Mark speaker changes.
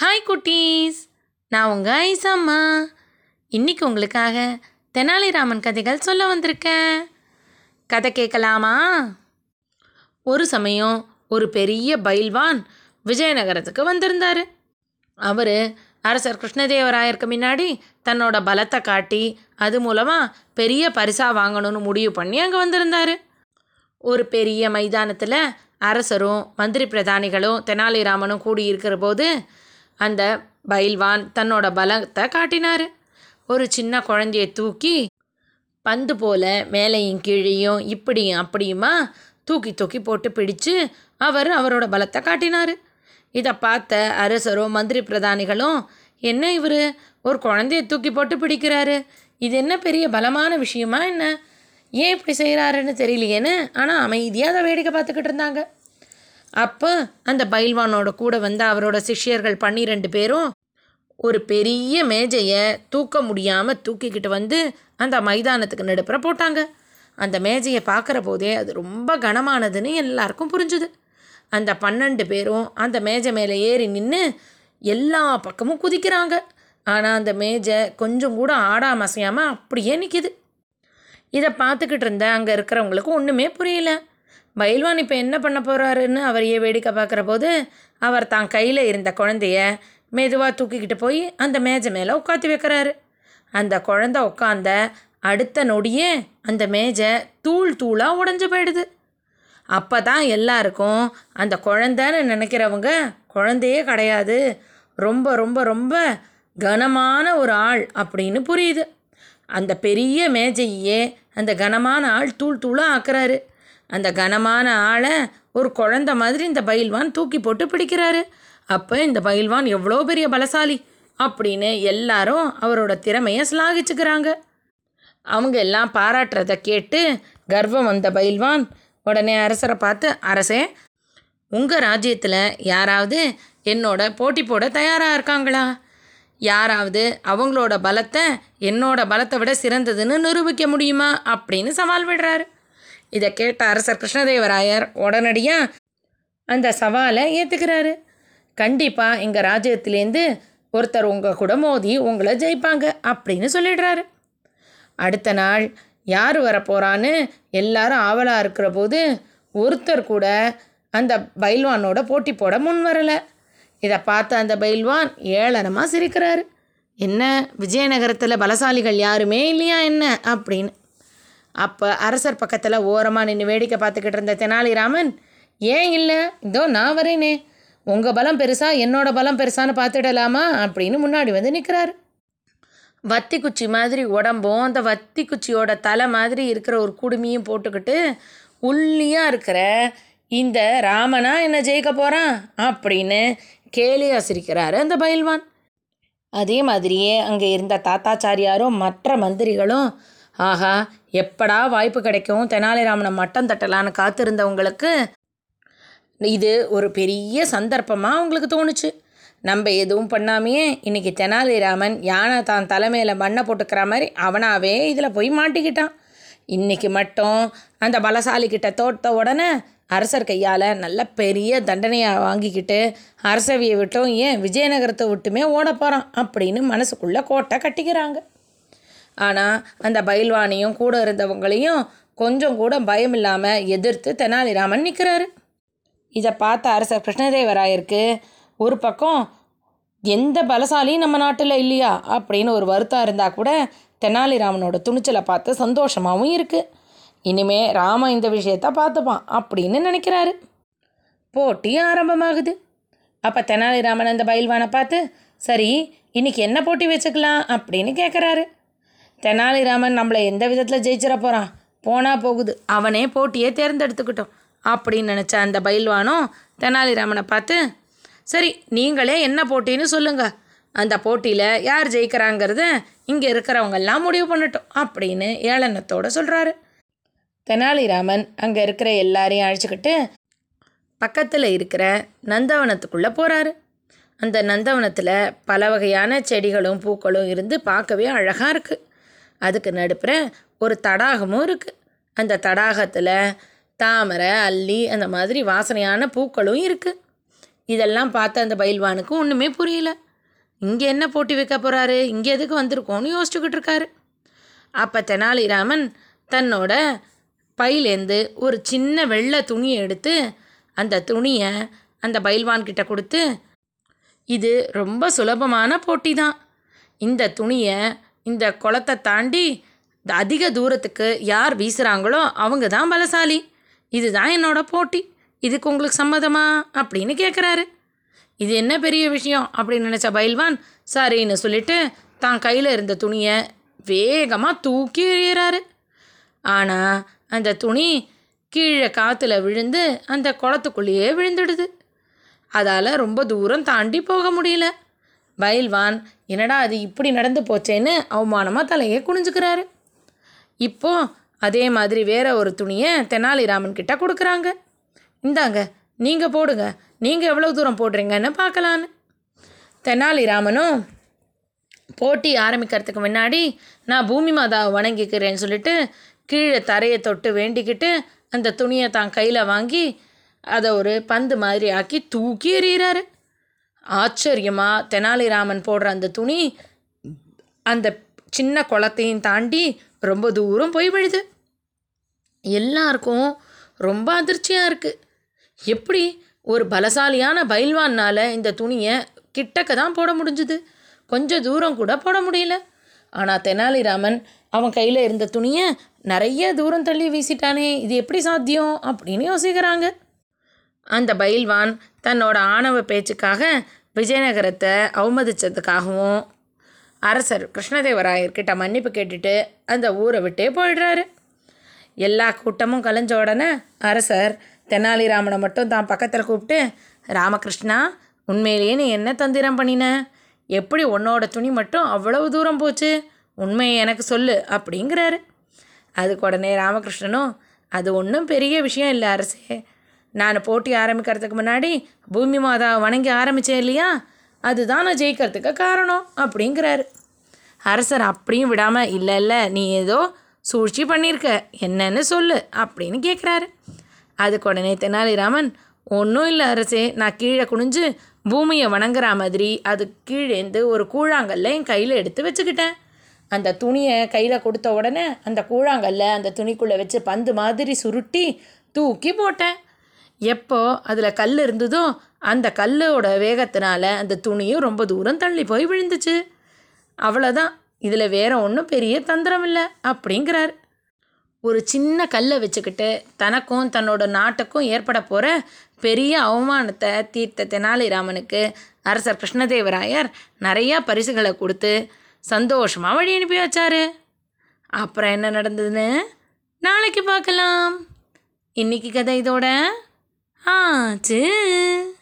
Speaker 1: Hi குட்டீஸ். நான் உங்கள் ஐசம்மா. இன்றைக்கி உங்களுக்காக தெனாலிராமன் கதைகள் சொல்ல வந்திருக்கேன். கதை கேட்கலாமா? ஒரு சமயம் ஒரு பெரிய பைல்வான் விஜயநகரத்துக்கு வந்திருந்தார். அவர் அரசர் கிருஷ்ணதேவராயருக்கு முன்னாடி தன்னோட பலத்தை காட்டி அது மூலமாக பெரிய பரிசா வாங்கணும்னு முடிவு பண்ணி அங்கே வந்திருந்தார். ஒரு பெரிய மைதானத்தில் அரசரும் மந்திரி பிரதானிகளும் தெனாலிராமனும் கூடியிருக்கிற போது அந்த பைல்வான் தன்னோட பலத்தை காட்டினார். ஒரு சின்ன குழந்தையை தூக்கி பந்து போல மேலேயும் கீழேயும் இப்படியும் அப்படியுமா தூக்கி தூக்கி போட்டு பிடிச்சு அவர் அவரோட பலத்தை காட்டினார். இதை பார்த்த அரசரும் மந்திரி பிரதானிகளும் என்ன இவர்? ஒரு குழந்தைய தூக்கி போட்டு பிடிக்கிறாரு. இது என்ன பெரிய பலமான விஷயமா என்ன? ஏன் இப்படி செய்கிறாருன்னு தெரியலையேன்னு? ஆனால் அமைதியாக அதை வேடிக்கை பார்த்துக்கிட்டு இருந்தாங்க. அப்போ அந்த பைல்வானோட கூட வந்து அவரோட சிஷ்யர்கள் பன்னிரெண்டு பேரும் ஒரு பெரிய மேஜையை தூக்க முடியாமல் தூக்கிக்கிட்டு வந்து அந்த மைதானத்துக்கு நடுப்புற போட்டாங்க. அந்த மேஜையை பார்க்குற போதே அது ரொம்ப கனமானதுன்னு எல்லாருக்கும் புரிஞ்சுது. அந்த பன்னெண்டு பேரும் அந்த மேஜை மேலே ஏறி நின்று எல்லா பக்கமும் குதிக்கிறாங்க. ஆனால் அந்த மேஜை கொஞ்சம் கூட ஆடாம அசையாமல் அப்படியே நிற்கிது இதை பார்த்துக்கிட்டு இருந்த அங்கே இருக்கிறவங்களுக்கு ஒன்றுமே புரியல. பைல்வான் இப்போ என்ன பண்ண போகிறாருன்னு அவரையே வேடிக்கை பார்க்குற போது அவர் தான் கையில் இருந்த குழந்தைய மெதுவாக தூக்கிக்கிட்டு போய் அந்த மேஜை மேலே உட்காந்து வைக்கிறாரு. அந்த குழந்தை உட்காந்த அடுத்த நொடியே அந்த மேஜை தூள் தூளாக உடஞ்சி போயிடுது. அப்போ தான் எல்லாருக்கும் அந்த குழந்தைன்னு நினைக்கிறவங்க குழந்தையே கிடையாது ரொம்ப ரொம்ப ரொம்ப கனமான ஒரு ஆள் அப்படின்னு புரியுது. அந்த பெரிய மேஜையே அந்த கனமான ஆள் தூள் தூளாக ஆக்குறாரு. அந்த கனமான ஆளை ஒரு குழந்த மாதிரி இந்த பயில்வான் தூக்கி போட்டு பிடிக்கிறாரு. அப்போ இந்த பயில்வான் எவ்வளோ பெரிய பலசாலி அப்படின்னு எல்லாரும் அவரோட திறமையை சிலாகிச்சுக்கிறாங்க. அவங்க எல்லாம் பாராட்டுறதை கேட்டு கர்வம் வந்த பயில்வான் உடனே அரசரை பார்த்து அரசே உங்கள் ராஜ்யத்தில் யாராவது என்னோட போட்டி போட தயாராக இருக்காங்களா? யாராவது அவங்களோட பலத்தை என்னோட பலத்தை விட சிறந்ததுன்னு நிரூபிக்க முடியுமா? அப்படின்னு சவால் விடுறாரு. இதை கேட்ட அரசர் கிருஷ்ணதேவராயர் உடனடியாக அந்த சவாலை ஏற்றுக்கிறாரு கண்டிப்பாக எங்கள் ராஜ்யத்துலேருந்து ஒருத்தர் உங்கள் கூட மோதி உங்களை ஜெயிப்பாங்க அப்படின்னு சொல்லிடுறாரு. அடுத்த நாள் யார் வரப்போகிறான்னு எல்லாரும் ஆவலாக இருக்கிற போது ஒருத்தர் கூட அந்த பைல்வானோட போட்டி போட முன் வரலை. இதை பார்த்த அந்த பைல்வான் ஏளனமாக சிரிக்கிறாரு. என்ன விஜயநகரத்தில் பலசாலிகள் யாருமே இல்லையா என்ன அப்படின்னு. அப்போ அரசர் பக்கத்தில் ஓரமாக நின்று வேடிக்கை பார்த்துக்கிட்டு இருந்த தெனாலிராமன் ஏன் இல்லை? இதோ நான் வரேனே. உங்கள் பலம் பெருசா என்னோட பலம் பெருசான்னு பார்த்துடலாமா? அப்படின்னு முன்னாடி வந்து நிற்கிறாரு வத்தி குச்சி மாதிரி உடம்பும் அந்த வத்தி குச்சியோட தலை மாதிரி இருக்கிற ஒரு குடுமியும் போட்டுக்கிட்டு உள்ளியாக இருக்கிற இந்த ராமனா என்ன ஜெயிக்க போகிறான் அப்படின்னு கேலியாக சிரிக்கிறாரு அந்த பயில்வான். அதே மாதிரியே அங்கே இருந்த தாத்தாச்சாரியாரும் மற்ற மந்திரிகளும் ஆஹா எப்படா வாய்ப்பு கிடைக்கும்? தெனாலிராமனை மட்டம் தட்டலான்னு காத்திருந்தவங்களுக்கு இது ஒரு பெரிய சந்தர்ப்பமாக அவங்களுக்கு தோணுச்சு. நம்ம எதுவும் பண்ணாமையே இன்றைக்கி தெனாலிராமன் யானை தான் தலைமையில் மண்ணை போட்டுக்கிற மாதிரி அவனாவே இதில் போய் மாட்டிக்கிட்டான். இன்றைக்கி மட்டும் அந்த பலசாலிக்கிட்ட தோட்ட உடனே அரசர் கையால் நல்ல பெரிய தண்டனையாக வாங்கிக்கிட்டு அரசவியை விட்டும் ஏன் விஜயநகரத்தை விட்டுமே ஓட போகிறான் அப்படின்னு மனசுக்குள்ளே கோட்டை கட்டிக்கிறாங்க. ஆனால் அந்த பயில்வானையும் கூட இருந்தவங்களையும் கொஞ்சம் கூட பயம் இல்லாமல் எதிர்த்து தெனாலிராமன் நிற்கிறாரு இதை பார்த்த அரசர் கிருஷ்ணதேவராயருக்கு ஒரு பக்கம் எந்த பலசாலியும் நம்ம நாட்டில் இல்லையா? அப்படின்னு ஒரு வருத்தம் இருந்தால் கூட தெனாலிராமனோட துணிச்சலை பார்த்து சந்தோஷமாகவும் இருக்குது இனிமே ராம இந்த விஷயத்த பார்த்துப்பான் அப்படின்னு நினைக்கிறாரு. போட்டி ஆரம்பமாகுது. அப்போ தெனாலிராமன் அந்த பயில்வானை பார்த்து சரி இன்றைக்கி என்ன போட்டி வச்சுக்கலாம்? அப்படின்னு கேட்குறாரு தெனாலிராமன் நம்மளை எந்த விதத்தில் ஜெயிச்சிட போகிறான் போனால் போகுது. அவனே போட்டியை தேர்ந்தெடுத்துக்கிட்டோம். அப்படின்னு நினச்ச அந்த பயில்வானும் தெனாலிராமனை பார்த்து சரி நீங்களே என்ன போட்டின்னு சொல்லுங்கள் அந்த போட்டியில் யார் ஜெயிக்கிறாங்கிறத இங்கே இருக்கிறவங்கெல்லாம் முடிவு பண்ணட்டும் அப்படின்னு ஏளனத்தோடு சொல்கிறாரு தெனாலிராமன் அங்கே இருக்கிற எல்லாரையும் அழைச்சிக்கிட்டு பக்கத்தில் இருக்கிற நந்தவனத்துக்குள்ளே போகிறாரு அந்த நந்தவனத்தில் பல வகையான செடிகளும் பூக்களும் இருந்து பார்க்கவே அழகாக இருக்குது அதுக்கு நடுப்புற ஒரு தடாகமும் இருக்குது அந்த தடாகத்தில் தாமரை அல்லி அந்த மாதிரி வாசனையான பூக்களும் இருக்குது இதெல்லாம் பார்த்த அந்த பயில்வானுக்கு ஒன்றுமே புரியல. இங்கே என்ன போட்டி வைக்க போகிறாரு இங்கே எதுக்கு வந்திருக்கோன்னு யோசிச்சுக்கிட்டு இருக்காரு. அப்போ தெனாலிராமன் தன்னோட பையிலேருந்து ஒரு சின்ன வெள்ளை துணியை எடுத்து அந்த துணியை அந்த பயில்வான்கிட்ட கொடுத்து இது ரொம்ப சுலபமான போட்டி தான் இந்த துணியை இந்த குளத்தை தாண்டி அதிக தூரத்துக்கு யார் வீசுகிறாங்களோ அவங்க தான் பலசாலி. இதுதான் என்னோட போட்டி. இதுக்கு உங்களுக்கு சம்மதமா? அப்படின்னு கேட்குறாரு இது என்ன பெரிய விஷயம் அப்படின்னு நினச்ச பயில்வான் சரின்னு சொல்லிட்டு தான் கையில் இருந்த துணியை வேகமாக தூக்கி எறிகிறாரு ஆனால் அந்த துணி கீழே காற்றுல விழுந்து அந்த குளத்துக்குள்ளேயே விழுந்துடுது. அதால் ரொம்ப தூரம் தாண்டி போக முடியல. பயில்வான் என்னடா அது இப்படி நடந்து போச்சேன்னு அவமானமாக தலையை குனிஞ்சுக்கிறாரு. இப்போ அதே மாதிரி வேற ஒரு துணியை தெனாலிராமன் கிட்ட கொடுக்குறாங்க. இந்தாங்க நீங்கள் போடுங்க. நீங்கள் எவ்வளோ தூரம் போடுறீங்கன்னு பார்க்கலான்னு. தெனாலிராமனும் போட்டி ஆரம்பிக்கிறதுக்கு முன்னாடி நான் பூமி மாதாவை வணங்கிக்கிறேன்னு சொல்லிட்டு கீழே தரையை தொட்டு வேண்டிக்கிட்டு அந்த துணியை தான் கையில் வாங்கி அதை ஒரு பந்து மாதிரி ஆக்கி தூக்கி எறிகிறாரு. ஆச்சரியமாக தெனாலிராமன் போடுற அந்த துணி அந்த சின்ன குளத்தையும் தாண்டி ரொம்ப தூரம் போய் விழுது. எல்லாருக்கும் ரொம்ப அதிர்ச்சியாக இருக்குது எப்படி ஒரு பலசாலியான பைல்வானால் இந்த துணியை கிட்டக்க தான் போட முடிஞ்சுது. கொஞ்சம் தூரம் கூட போட முடியல. ஆனால் தெனாலிராமன் அவன் கையில் இருந்த துணியை நிறைய தூரம் தள்ளி வீசிட்டானே இது எப்படி சாத்தியம் அப்படின்னு யோசிக்கிறாங்க. அந்த பயில்வான் தன்னோட ஆணவ பேச்சுக்காக விஜயநகரத்தை அவமதித்ததுக்காகவும் அரசர் கிருஷ்ணதேவராயர்கிட்ட மன்னிப்பு கேட்டுட்டு அந்த ஊரை விட்டே போயிடுறாரு. எல்லா கூட்டமும் கலைஞ்ச உடனே அரசர் தெனாலிராமனை மட்டும் தான் பக்கத்தில் கூப்பிட்டு ராமகிருஷ்ணா உண்மையிலேயே நீ என்ன தந்திரம் பண்ணின? எப்படி உன்னோட துணி மட்டும் அவ்வளவு தூரம் போச்சு? உண்மையை எனக்கு சொல்லு அப்படிங்கிறாரு. அதுக்கு உடனே ராமகிருஷ்ணனும் அது ஒன்றும் பெரிய விஷயம் இல்லை அரசே. நான் போட்டி ஆரம்பிக்கிறதுக்கு முன்னாடி பூமி மாதாவை வணங்கி ஆரம்பித்தேன் இல்லையா? அதுதான் நான் ஜெயிக்கிறதுக்கு காரணம் அப்படிங்கிறாரு. அரசர் அப்படியும் விடாமல் இல்லை இல்லை நீ ஏதோ சூழ்ச்சி பண்ணியிருக்க என்னன்னு சொல்லு அப்படின்னு கேட்குறாரு அதுக்கு உடனே தெனாலிராமன் ஒன்றும் இல்லை அரசே நான் கீழே குனிஞ்சு பூமியை வணங்குற மாதிரி அது கீழேந்து ஒரு கூழாங்கல்ல என் கையில் எடுத்து வச்சுக்கிட்டேன். அந்த துணியை கையில் கொடுத்த உடனே அந்த கூழாங்கல்ல அந்த துணிக்குள்ளே வச்சு பந்து மாதிரி சுருட்டி தூக்கி போட்டேன். எப்போ அதில் கல் இருந்ததோ அந்த கல்லோட வேகத்தினால அந்த துணியும் ரொம்ப தூரம் தள்ளி போய் விழுந்துச்சு. அவ்வளோதான் இதில் வேற ஒன்றும் பெரிய தந்திரம் இல்லை அப்படிங்கிறார். ஒரு சின்ன கல்லை வச்சுக்கிட்டு தனக்கும் தன்னோட நாட்டுக்கும் ஏற்பட போகிற பெரிய அவமானத்தை தீர்த்த தெனாலிராமனுக்கு அரசர் கிருஷ்ணதேவராயர் நிறையா பரிசுகளை கொடுத்து சந்தோஷமாக வழி அனுப்பி வச்சாரு. அப்புறம் என்ன நடந்ததுன்னு? நாளைக்கு பார்க்கலாம். இன்றைக்கி கதை இதோட 啊、只。